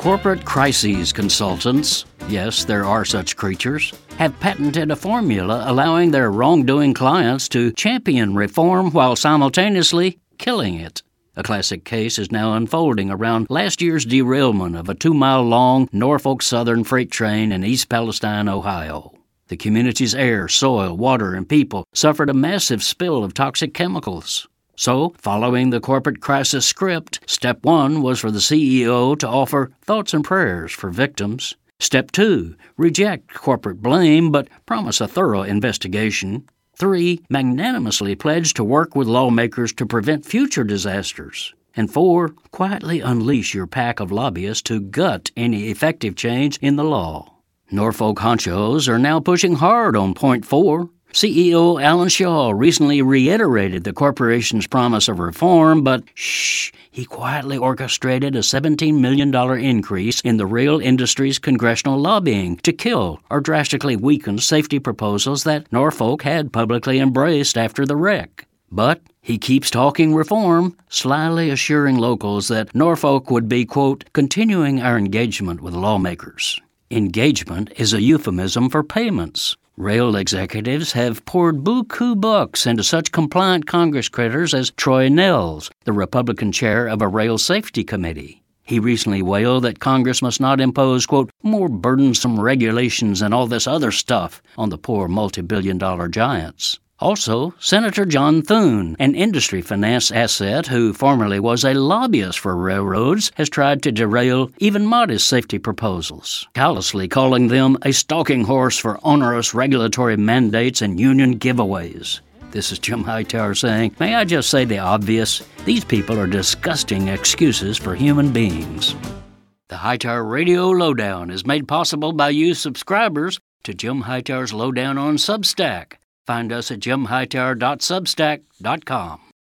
Corporate crises consultants, yes, there are such creatures, have patented a formula allowing their wrongdoing clients to champion reform while simultaneously killing it. A classic case is now unfolding around last year's derailment of a two mile long Norfolk Southern freight train in East Palestine, Ohio. The community's air, soil, water, and people suffered a massive spill of toxic chemicals. So, following the corporate crisis script, step one was for the CEO to offer thoughts and prayers for victims. Step two, reject corporate blame but promise a thorough investigation. Three, magnanimously pledge to work with lawmakers to prevent future disasters. And four, quietly unleash your pack of lobbyists to gut any effective change in the law. Norfolk honchos are now pushing hard on point four. CEO Alan Shaw recently reiterated the corporation's promise of reform, but shh, he quietly orchestrated a $17 million increase in the rail industry's congressional lobbying to kill or drastically weaken safety proposals that Norfolk had publicly embraced after the wreck. But he keeps talking reform, slyly assuring locals that Norfolk would be, quote, continuing our engagement with lawmakers. Engagement is a euphemism for payments. Rail executives have poured buku bucks into such compliant Congress critters as Troy Nehls, the Republican chair of a rail safety committee. He recently wailed that Congress must not impose, quote, more burdensome regulations and all this other stuff on the poor multi billion dollar giants. Also, Senator John Thune, an industry finance asset who formerly was a lobbyist for railroads, has tried to derail even modest safety proposals, callously calling them a stalking horse for onerous regulatory mandates and union giveaways. This is Jim Hightower saying, May I just say the obvious? These people are disgusting excuses for human beings. The Hightower Radio Lowdown is made possible by you subscribers to Jim Hightower's Lowdown on Substack. Find us at jimhightower.substack.com.